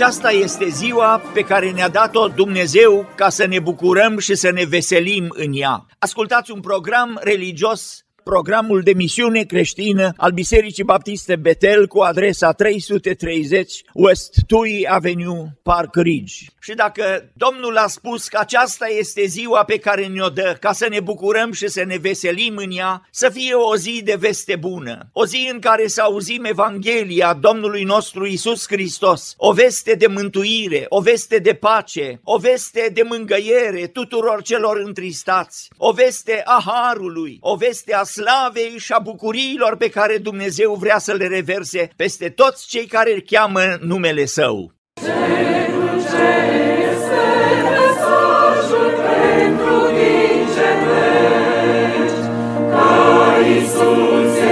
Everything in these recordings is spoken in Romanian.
Aceasta este ziua pe care ne-a dat-o Dumnezeu ca să ne bucurăm și să ne veselim în ea. Ascultați un program religios programul de misiune creștină al Bisericii Baptiste Betel cu adresa 330 West Tui Avenue, Park Ridge. Și dacă Domnul a spus că aceasta este ziua pe care ne-o dă ca să ne bucurăm și să ne veselim în ea, să fie o zi de veste bună, o zi în care să auzim Evanghelia Domnului nostru Isus Hristos, o veste de mântuire, o veste de pace, o veste de mângăiere tuturor celor întristați, o veste a harului, o veste a slavei și a bucuriilor pe care Dumnezeu vrea să le reverse peste toți cei care îl cheamă numele Său. Iisus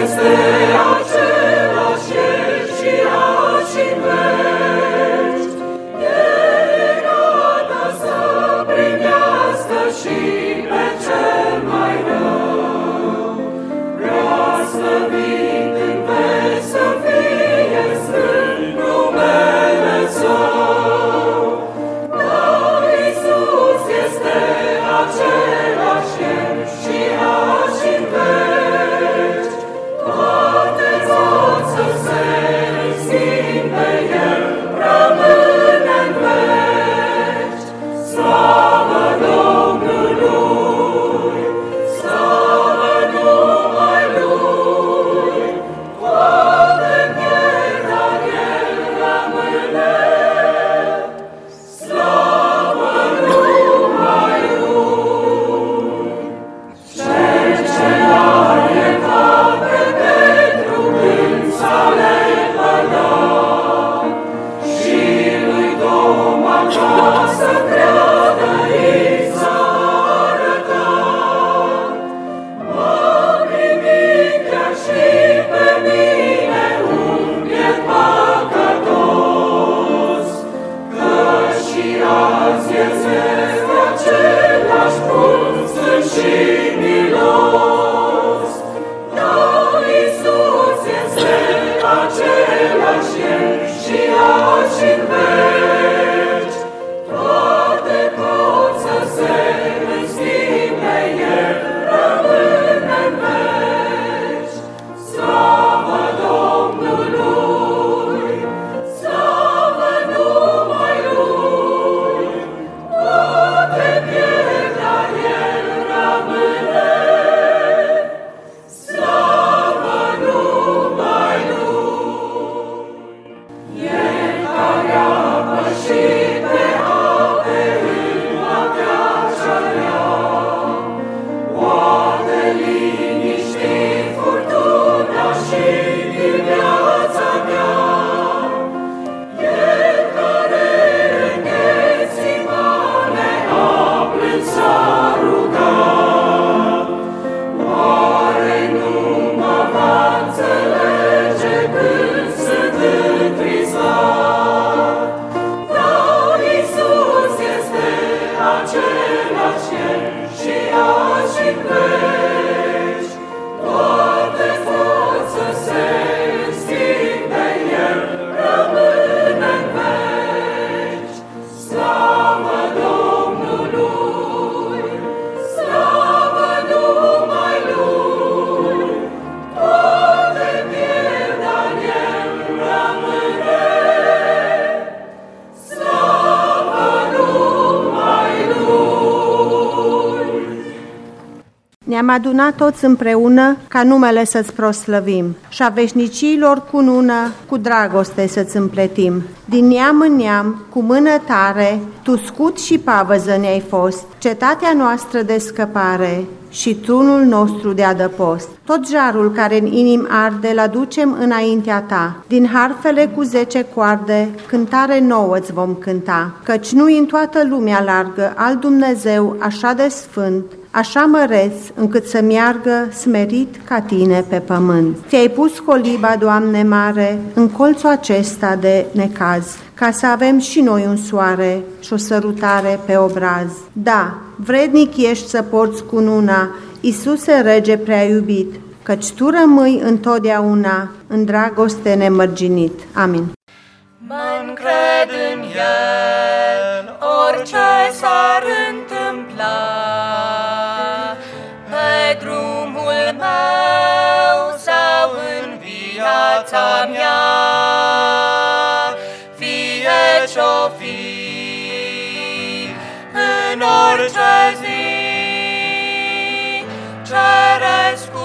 este același și azi și veci. El e gata să primească și pe cel mai rău. Prea slăvit Ne-am adunat toți împreună ca numele să-ți proslăvim și a veșnicilor cu nună, cu dragoste să-ți împletim. Din neam în neam, cu mână tare, tu scut și pavăză ne-ai fost, cetatea noastră de scăpare și trunul nostru de adăpost. Tot jarul care în inim arde, l aducem înaintea ta. Din harfele cu zece coarde, cântare nouă îți vom cânta, căci nu în toată lumea largă al Dumnezeu așa de sfânt, așa măreț încât să meargă smerit ca tine pe pământ. Ți-ai pus coliba, Doamne mare, în colțul acesta de necaz, ca să avem și noi un soare și o sărutare pe obraz. Da, vrednic ești să porți cununa, Iisuse Rege prea iubit, căci Tu rămâi întotdeauna în dragoste nemărginit. Amin. mă încred în El, orice s-ar întâmpla. viața mea, fie ce-o fi, în orice zi, ceresc cu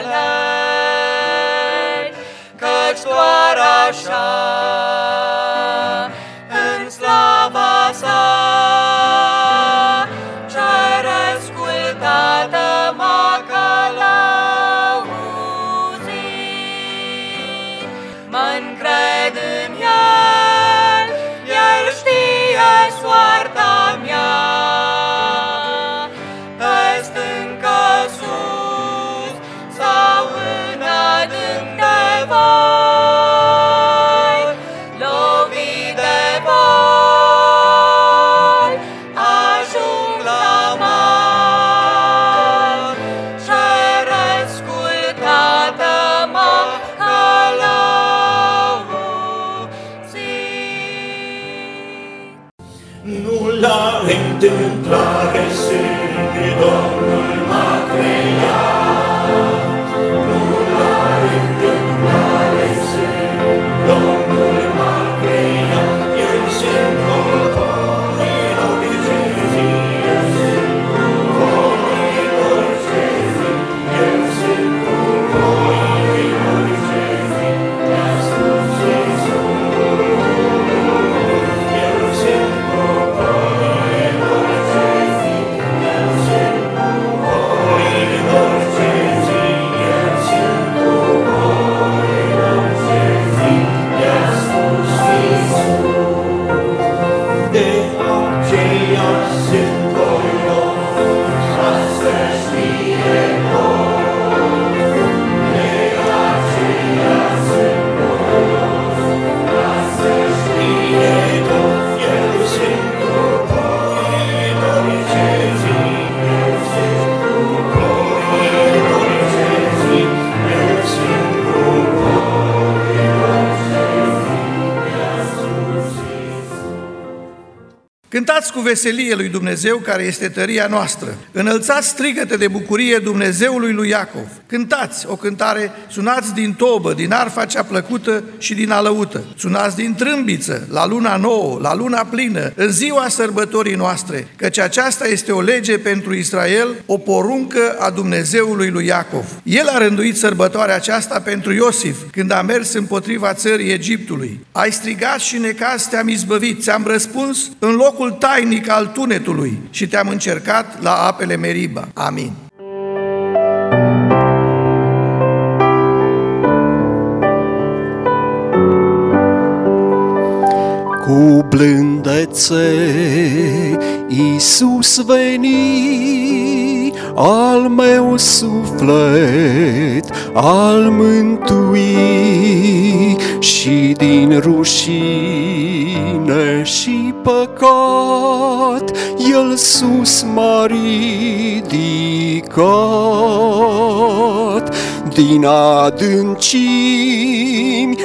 aleg, căci doar așa, în slava sa, cu veselie lui Dumnezeu care este tăria noastră. Înălțați strigăte de bucurie Dumnezeului lui Iacov. Cântați o cântare, sunați din tobă, din arfa cea plăcută și din alăută. Sunați din trâmbiță, la luna nouă, la luna plină, în ziua sărbătorii noastre, căci aceasta este o lege pentru Israel, o poruncă a Dumnezeului lui Iacov. El a rânduit sărbătoarea aceasta pentru Iosif, când a mers împotriva țării Egiptului. Ai strigat și necaz te-am izbăvit, ți-am răspuns în locul tain tainic al tunetului și te-am încercat la apele Meriba. Amin. Cu blândețe Iisus veni, al meu suflet, al mântui și din rușine și păcat, El sus m-a ridicat. Din adâncimi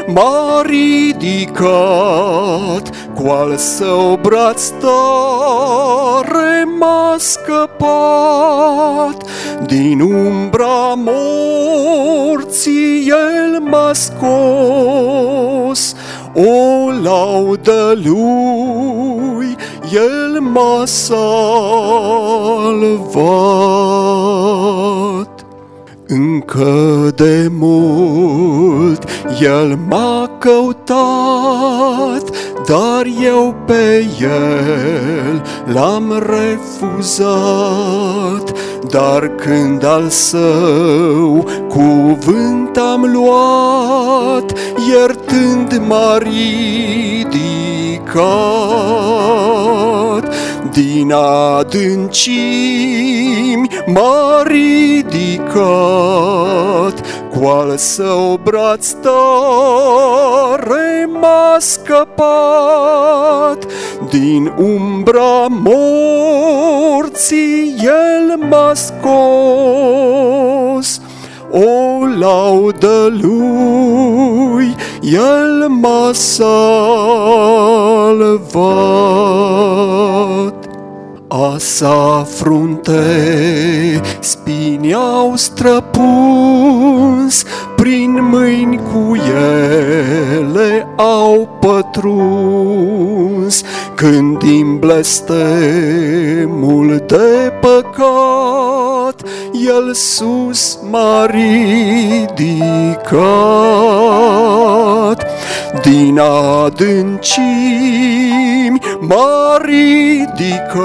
m-a ridicat, cu al său braț tare m-a scăpat. Din umbra morții el m-a scos, o laudă lui, el m-a salvat. Încă de mult el m-a căutat, dar eu pe el l-am refuzat. Dar când al său cuvânt am luat, iertând m-a ridicat, din adâncimi m-a ridicat, cu al său braț tare m-a scăpat, din umbra morții el m-a scos. O laudă lui, el m-a salvat. Asa frunte spini au străpuns, prin mâini cu ele au pătruns, când din blestemul de păcat, el sus m-a ridicat. Din adâncimi m-a ridicat,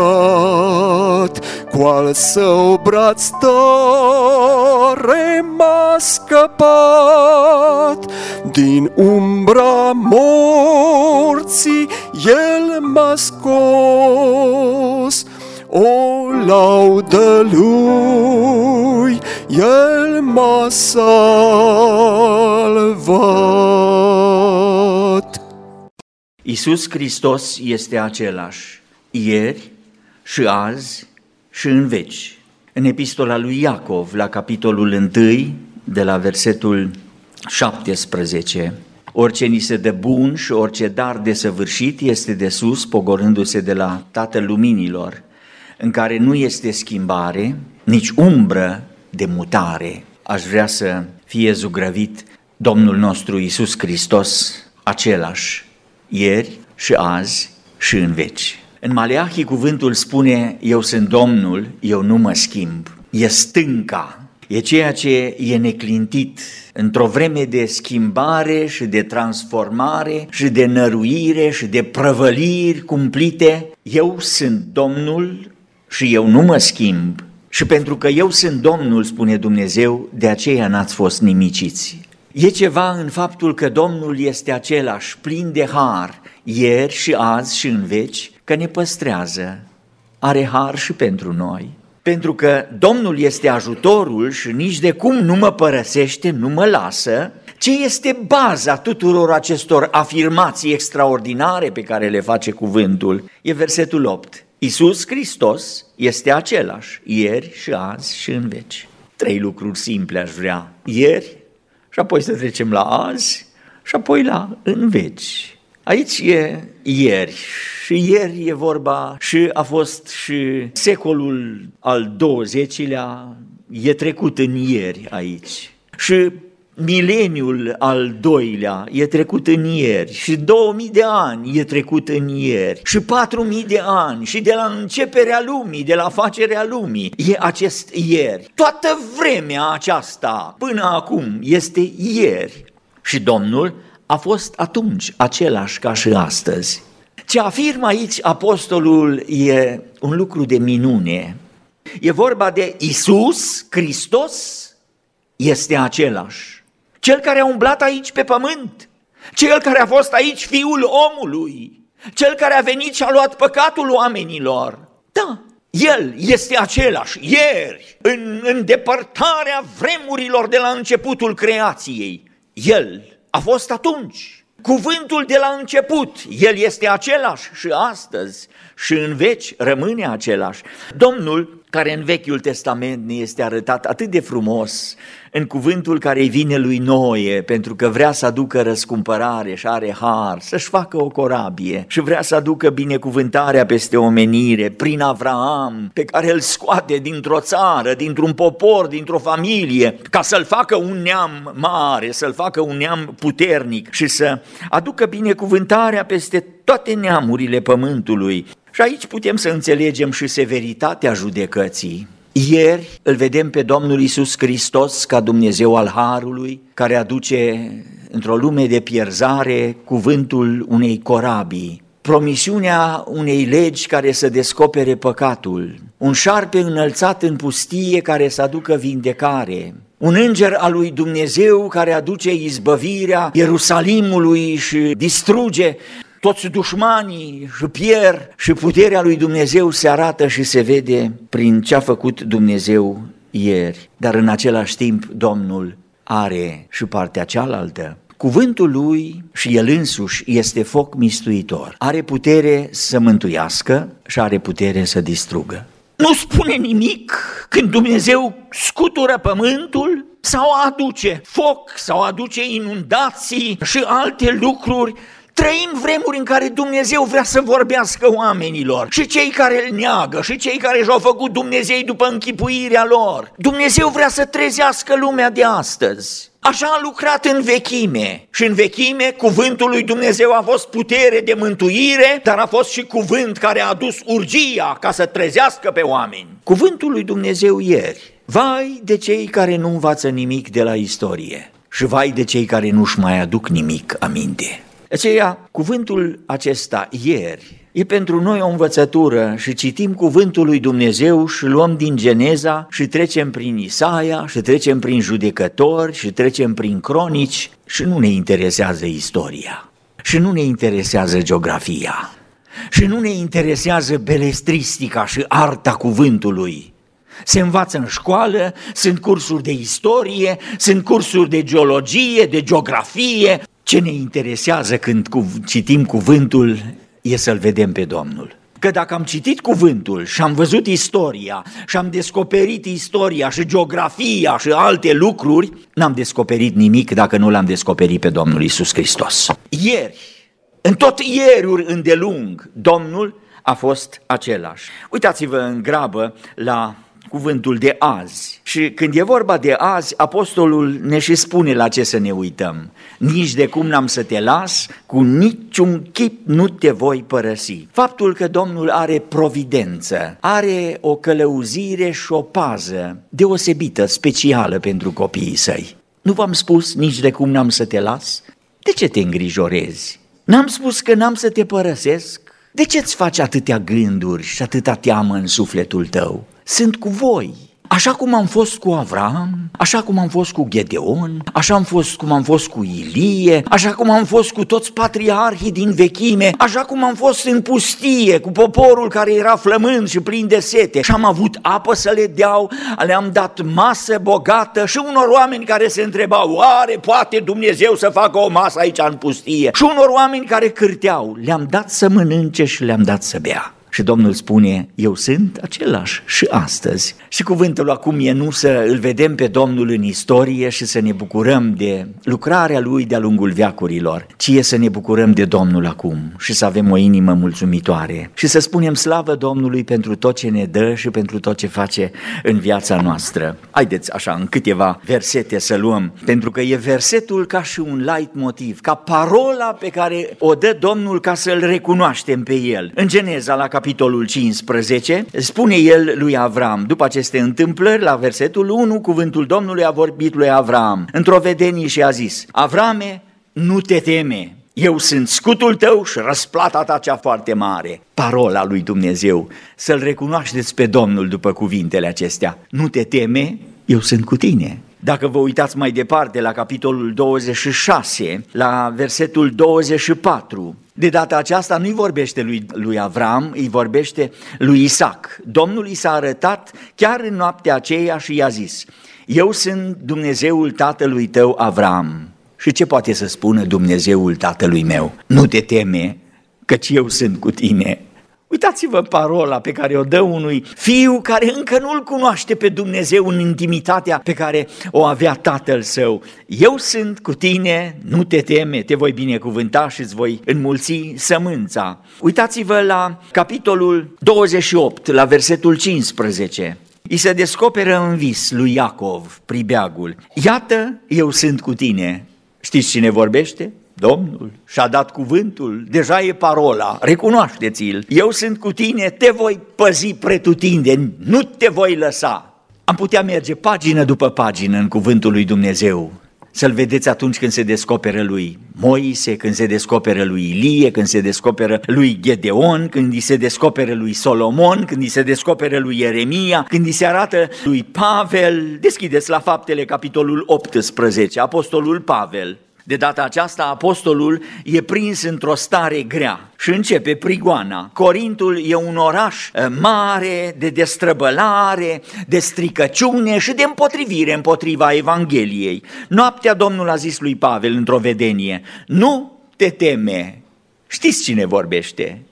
cu al său braț tare m-a scăpat. Din umbra morții el m-a scos, o laudă lui, el m-a salvat. Isus Hristos este același, ieri și azi și în veci. În epistola lui Iacov, la capitolul 1, de la versetul 17, Orice ni se dă bun și orice dar de săvârșit este de sus, pogorându-se de la Tatăl Luminilor, în care nu este schimbare, nici umbră de mutare. Aș vrea să fie zugrăvit Domnul nostru Isus Hristos, același, ieri și azi și în veci. În Maleahii cuvântul spune, eu sunt Domnul, eu nu mă schimb. E stânca, e ceea ce e neclintit într-o vreme de schimbare și de transformare și de năruire și de prăvăliri cumplite. Eu sunt Domnul și eu nu mă schimb. Și pentru că eu sunt Domnul, spune Dumnezeu, de aceea n-ați fost nimiciți. E ceva în faptul că Domnul este același, plin de har, ieri și azi și în veci, că ne păstrează. Are har și pentru noi. Pentru că Domnul este ajutorul și nici de cum nu mă părăsește, nu mă lasă, ce este baza tuturor acestor afirmații extraordinare pe care le face cuvântul? E versetul 8. Iisus Hristos este același, ieri și azi și în veci. Trei lucruri simple aș vrea. Ieri și apoi să trecem la azi și apoi la în veci. Aici e ieri și ieri e vorba și a fost și secolul al 20-lea, e trecut în ieri aici. Și mileniul al doilea e trecut în ieri și 2000 de ani e trecut în ieri și 4000 de ani și de la începerea lumii, de la facerea lumii e acest ieri. Toată vremea aceasta până acum este ieri și Domnul a fost atunci același ca și astăzi. Ce afirmă aici apostolul e un lucru de minune. E vorba de Isus Hristos este același. Cel care a umblat aici pe pământ, cel care a fost aici fiul omului, cel care a venit și a luat păcatul oamenilor. Da, el este același, ieri, în îndepărtarea vremurilor de la începutul creației. El a fost atunci. Cuvântul de la început, el este același și astăzi și în veci rămâne același. Domnul, care în Vechiul Testament ne este arătat atât de frumos, în cuvântul care îi vine lui Noe, pentru că vrea să aducă răscumpărare și are har, să-și facă o corabie și vrea să aducă binecuvântarea peste omenire prin Avraam, pe care îl scoate dintr-o țară, dintr-un popor, dintr-o familie, ca să-l facă un neam mare, să-l facă un neam puternic și să aducă binecuvântarea peste toate neamurile pământului. Și aici putem să înțelegem și severitatea judecății. Ieri îl vedem pe Domnul Isus Hristos ca Dumnezeu al Harului, care aduce într-o lume de pierzare cuvântul unei corabii, promisiunea unei legi care să descopere păcatul, un șarpe înălțat în pustie care să aducă vindecare, un înger al lui Dumnezeu care aduce izbăvirea Ierusalimului și distruge toți dușmanii și pierd și puterea lui Dumnezeu se arată și se vede prin ce a făcut Dumnezeu ieri. Dar în același timp Domnul are și partea cealaltă. Cuvântul lui și el însuși este foc mistuitor. Are putere să mântuiască și are putere să distrugă. Nu spune nimic când Dumnezeu scutură pământul sau aduce foc sau aduce inundații și alte lucruri Trăim vremuri în care Dumnezeu vrea să vorbească oamenilor și cei care îl neagă și cei care și-au făcut Dumnezei după închipuirea lor. Dumnezeu vrea să trezească lumea de astăzi. Așa a lucrat în vechime și în vechime cuvântul lui Dumnezeu a fost putere de mântuire, dar a fost și cuvânt care a adus urgia ca să trezească pe oameni. Cuvântul lui Dumnezeu ieri. Vai de cei care nu învață nimic de la istorie și vai de cei care nu-și mai aduc nimic aminte. Aceea, cuvântul acesta ieri e pentru noi o învățătură și citim cuvântul lui Dumnezeu și luăm din Geneza și trecem prin Isaia și trecem prin judecători și trecem prin cronici și nu ne interesează istoria și nu ne interesează geografia și nu ne interesează belestristica și arta cuvântului. Se învață în școală, sunt cursuri de istorie, sunt cursuri de geologie, de geografie, ce ne interesează când citim cuvântul e să-L vedem pe Domnul. Că dacă am citit cuvântul și am văzut istoria și am descoperit istoria și geografia și alte lucruri, n-am descoperit nimic dacă nu l-am descoperit pe Domnul Isus Hristos. Ieri, în tot ieruri îndelung, Domnul a fost același. Uitați-vă în grabă la cuvântul de azi. Și când e vorba de azi, apostolul ne și spune la ce să ne uităm. Nici de cum n-am să te las, cu niciun chip nu te voi părăsi. Faptul că Domnul are providență, are o călăuzire și o pază deosebită, specială pentru copiii săi. Nu v-am spus nici de cum n-am să te las? De ce te îngrijorezi? N-am spus că n-am să te părăsesc? De ce îți faci atâtea gânduri și atâta teamă în sufletul tău? Sunt cu voi. Așa cum am fost cu Avram, așa cum am fost cu Gedeon, așa am fost cum am fost cu Ilie, așa cum am fost cu toți patriarhii din vechime, așa cum am fost în pustie cu poporul care era flămând și plin de sete și am avut apă să le deau, le-am dat masă bogată și unor oameni care se întrebau, oare poate Dumnezeu să facă o masă aici în pustie? Și unor oameni care cârteau, le-am dat să mănânce și le-am dat să bea. Și Domnul spune, eu sunt același și astăzi. Și cuvântul acum e nu să îl vedem pe Domnul în istorie și să ne bucurăm de lucrarea Lui de-a lungul veacurilor, ci e să ne bucurăm de Domnul acum și să avem o inimă mulțumitoare și să spunem slavă Domnului pentru tot ce ne dă și pentru tot ce face în viața noastră. Haideți așa, în câteva versete să luăm, pentru că e versetul ca și un light motiv, ca parola pe care o dă Domnul ca să-L recunoaștem pe El. În Geneza, la capitolul 15, spune el lui Avram, după aceste întâmplări, la versetul 1, cuvântul Domnului a vorbit lui Avram într-o vedenie și a zis, Avrame, nu te teme, Eu sunt scutul tău și răsplata ta cea foarte mare. Parola lui Dumnezeu. Să-L recunoașteți pe Domnul după cuvintele acestea. Nu te teme, eu sunt cu tine. Dacă vă uitați mai departe la capitolul 26, la versetul 24, de data aceasta nu-i vorbește lui, lui Avram, îi vorbește lui Isaac. Domnul i s-a arătat chiar în noaptea aceea și i-a zis, Eu sunt Dumnezeul tatălui tău Avram. Și ce poate să spună Dumnezeul tatălui meu? Nu te teme, căci eu sunt cu tine Uitați-vă parola pe care o dă unui fiu care încă nu-L cunoaște pe Dumnezeu în intimitatea pe care o avea tatăl său. Eu sunt cu tine, nu te teme, te voi binecuvânta și îți voi înmulți sămânța. Uitați-vă la capitolul 28, la versetul 15. I se descoperă în vis lui Iacov, pribeagul. Iată, eu sunt cu tine. Știți cine vorbește? Domnul și-a dat cuvântul, deja e parola, recunoașteți-l. Eu sunt cu tine, te voi păzi pretutindeni, nu te voi lăsa. Am putea merge pagină după pagină în cuvântul lui Dumnezeu, să-l vedeți atunci când se descoperă lui Moise, când se descoperă lui Ilie, când se descoperă lui Gedeon, când îi se descoperă lui Solomon, când îi se descoperă lui Ieremia, când îi se arată lui Pavel. Deschideți la faptele capitolul 18, apostolul Pavel. De data aceasta, apostolul e prins într-o stare grea și începe prigoana. Corintul e un oraș eh, mare de destrăbălare, de stricăciune și de împotrivire împotriva Evangheliei. Noaptea Domnul a zis lui Pavel într-o vedenie, nu te teme, știți cine vorbește?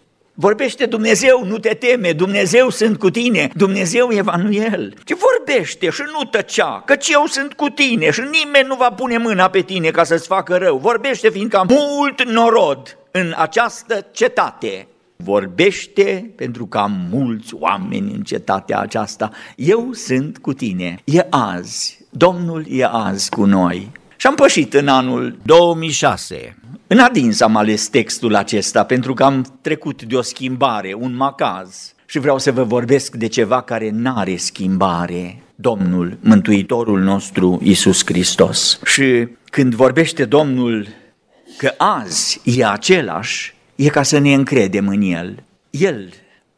Vorbește Dumnezeu, nu te teme, Dumnezeu sunt cu tine, Dumnezeu Emanuel. Ce vorbește și nu tăcea, căci eu sunt cu tine și nimeni nu va pune mâna pe tine ca să-ți facă rău. Vorbește fiindcă am mult norod în această cetate. Vorbește pentru că am mulți oameni în cetatea aceasta. Eu sunt cu tine. E azi. Domnul e azi cu noi. Și am pășit în anul 2006. În adins am ales textul acesta pentru că am trecut de o schimbare, un macaz și vreau să vă vorbesc de ceva care n-are schimbare. Domnul, Mântuitorul nostru, Isus Hristos. Și când vorbește Domnul că azi e același, e ca să ne încredem în El. El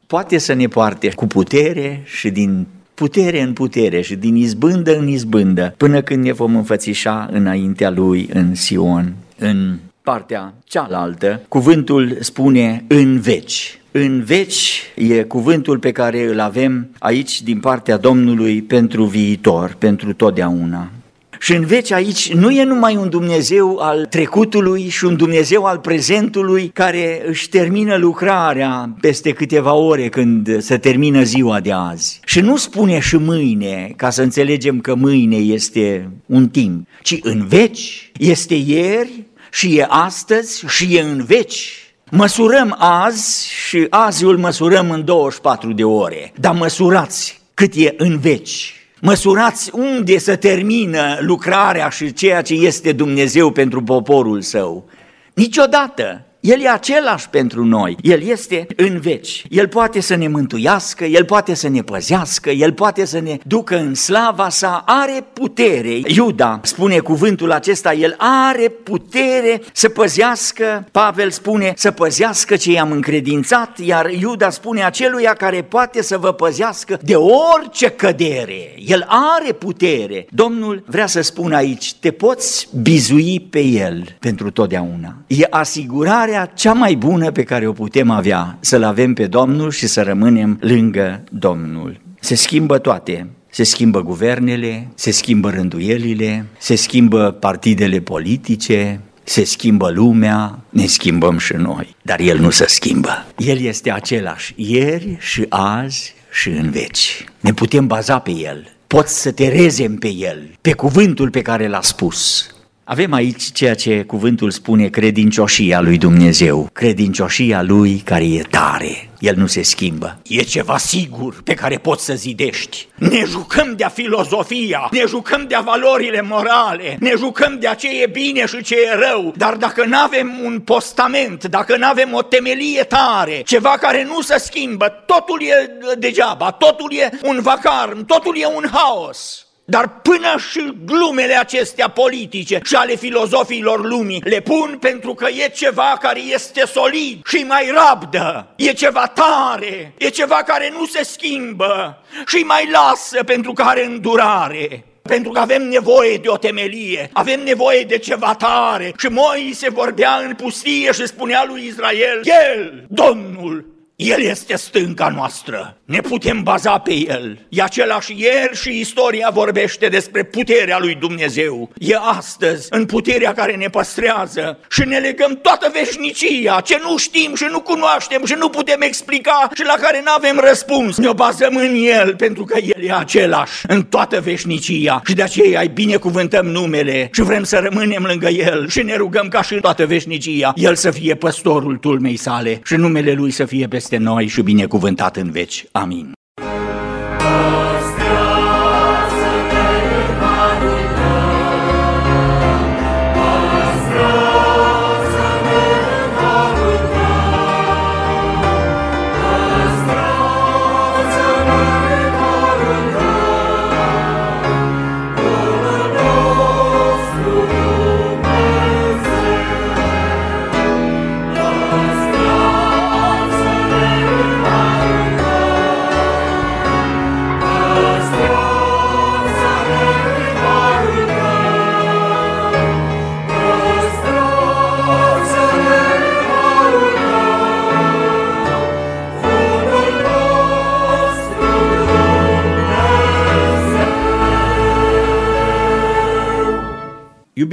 poate să ne poarte cu putere și din putere în putere și din izbândă în izbândă, până când ne vom înfățișa înaintea Lui în Sion, în partea cealaltă, cuvântul spune în veci. În veci e cuvântul pe care îl avem aici din partea Domnului pentru viitor, pentru totdeauna. Și în veci aici nu e numai un Dumnezeu al trecutului și un Dumnezeu al prezentului care își termină lucrarea peste câteva ore când se termină ziua de azi. Și nu spune și mâine, ca să înțelegem că mâine este un timp, ci în veci este ieri, și e astăzi și e în veci. Măsurăm azi și azi îl măsurăm în 24 de ore, dar măsurați cât e în veci. Măsurați unde să termină lucrarea și ceea ce este Dumnezeu pentru poporul său. Niciodată el e același pentru noi, El este în veci, El poate să ne mântuiască, El poate să ne păzească, El poate să ne ducă în slava sa, are putere. Iuda spune cuvântul acesta, El are putere să păzească, Pavel spune să păzească ce i-am încredințat, iar Iuda spune aceluia care poate să vă păzească de orice cădere. El are putere. Domnul vrea să spună aici, te poți bizui pe El pentru totdeauna. E asigurare starea cea mai bună pe care o putem avea, să-L avem pe Domnul și să rămânem lângă Domnul. Se schimbă toate, se schimbă guvernele, se schimbă rânduielile, se schimbă partidele politice, se schimbă lumea, ne schimbăm și noi, dar El nu se schimbă. El este același ieri și azi și în veci. Ne putem baza pe El, poți să te rezem pe El, pe cuvântul pe care l-a spus. Avem aici ceea ce cuvântul spune credincioșia lui Dumnezeu, credincioșia lui care e tare, el nu se schimbă. E ceva sigur pe care poți să zidești. Ne jucăm de-a filozofia, ne jucăm de-a valorile morale, ne jucăm de-a ce e bine și ce e rău, dar dacă nu avem un postament, dacă nu avem o temelie tare, ceva care nu se schimbă, totul e degeaba, totul e un vacarm, totul e un haos. Dar până și glumele acestea politice și ale filozofiilor lumii le pun pentru că e ceva care este solid și mai rabdă, e ceva tare, e ceva care nu se schimbă și mai lasă pentru că are îndurare. Pentru că avem nevoie de o temelie, avem nevoie de ceva tare. Și Moise vorbea în pustie și spunea lui Israel, El, Domnul, el este stânca noastră, ne putem baza pe El. E același ieri și istoria vorbește despre puterea lui Dumnezeu. E astăzi în puterea care ne păstrează și ne legăm toată veșnicia, ce nu știm și nu cunoaștem și nu putem explica și la care nu avem răspuns. Ne bazăm în El pentru că El e același în toată veșnicia și de aceea îi binecuvântăm numele și vrem să rămânem lângă El și ne rugăm ca și în toată veșnicia El să fie păstorul tulmei sale și numele Lui să fie peste peste noi și binecuvântat în veci. Amin.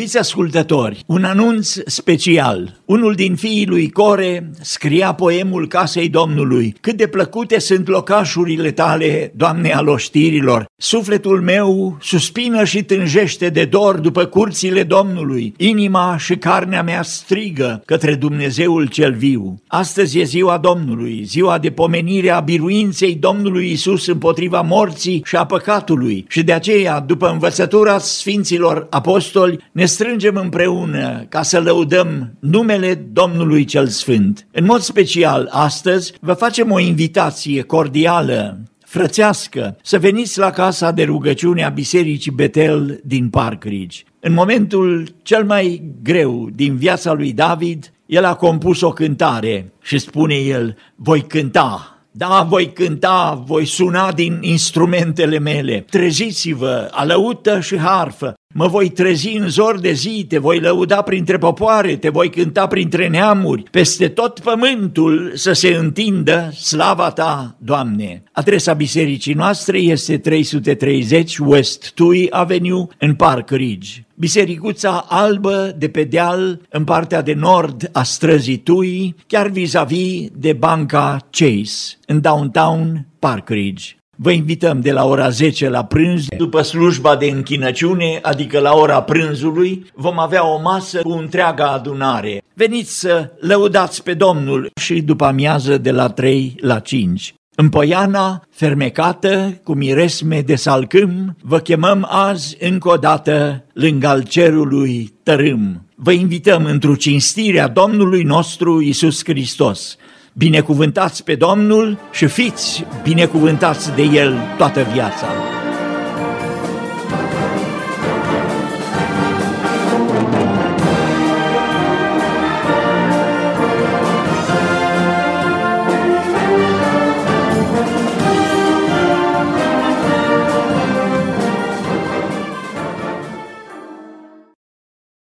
Iubiți ascultători, un anunț special. Unul din fiii lui Core scria poemul Casei Domnului. Cât de plăcute sunt locașurile tale, Doamne al oștirilor. Sufletul meu suspină și tânjește de dor după curțile Domnului. Inima și carnea mea strigă către Dumnezeul cel viu. Astăzi e ziua Domnului, ziua de pomenire a biruinței Domnului Isus împotriva morții și a păcatului. Și de aceea, după învățătura Sfinților Apostoli, ne strângem împreună ca să lăudăm numele Domnului cel Sfânt. În mod special, astăzi vă facem o invitație cordială frățească, să veniți la casa de rugăciune a Bisericii Betel din Park Ridge. În momentul cel mai greu din viața lui David, el a compus o cântare și spune el, voi cânta da, voi cânta, voi suna din instrumentele mele. Treziți-vă, alăută și harfă, Mă voi trezi în zor de zi, te voi lăuda printre popoare, te voi cânta printre neamuri, peste tot pământul să se întindă slava ta, Doamne. Adresa bisericii noastre este 330 West Tui Avenue în Park Ridge. Bisericuța albă de pe deal în partea de nord a străzii Tui, chiar vis-a-vis de banca Chase, în downtown Park Ridge. Vă invităm de la ora 10 la prânz, după slujba de închinăciune, adică la ora prânzului, vom avea o masă cu întreaga adunare. Veniți să lăudați pe Domnul și după amiază de la 3 la 5. În poiana fermecată cu miresme de salcâm, vă chemăm azi încă o dată lângă al cerului tărâm. Vă invităm într-o cinstirea Domnului nostru Isus Hristos binecuvântați pe Domnul și fiți binecuvântați de El toată viața.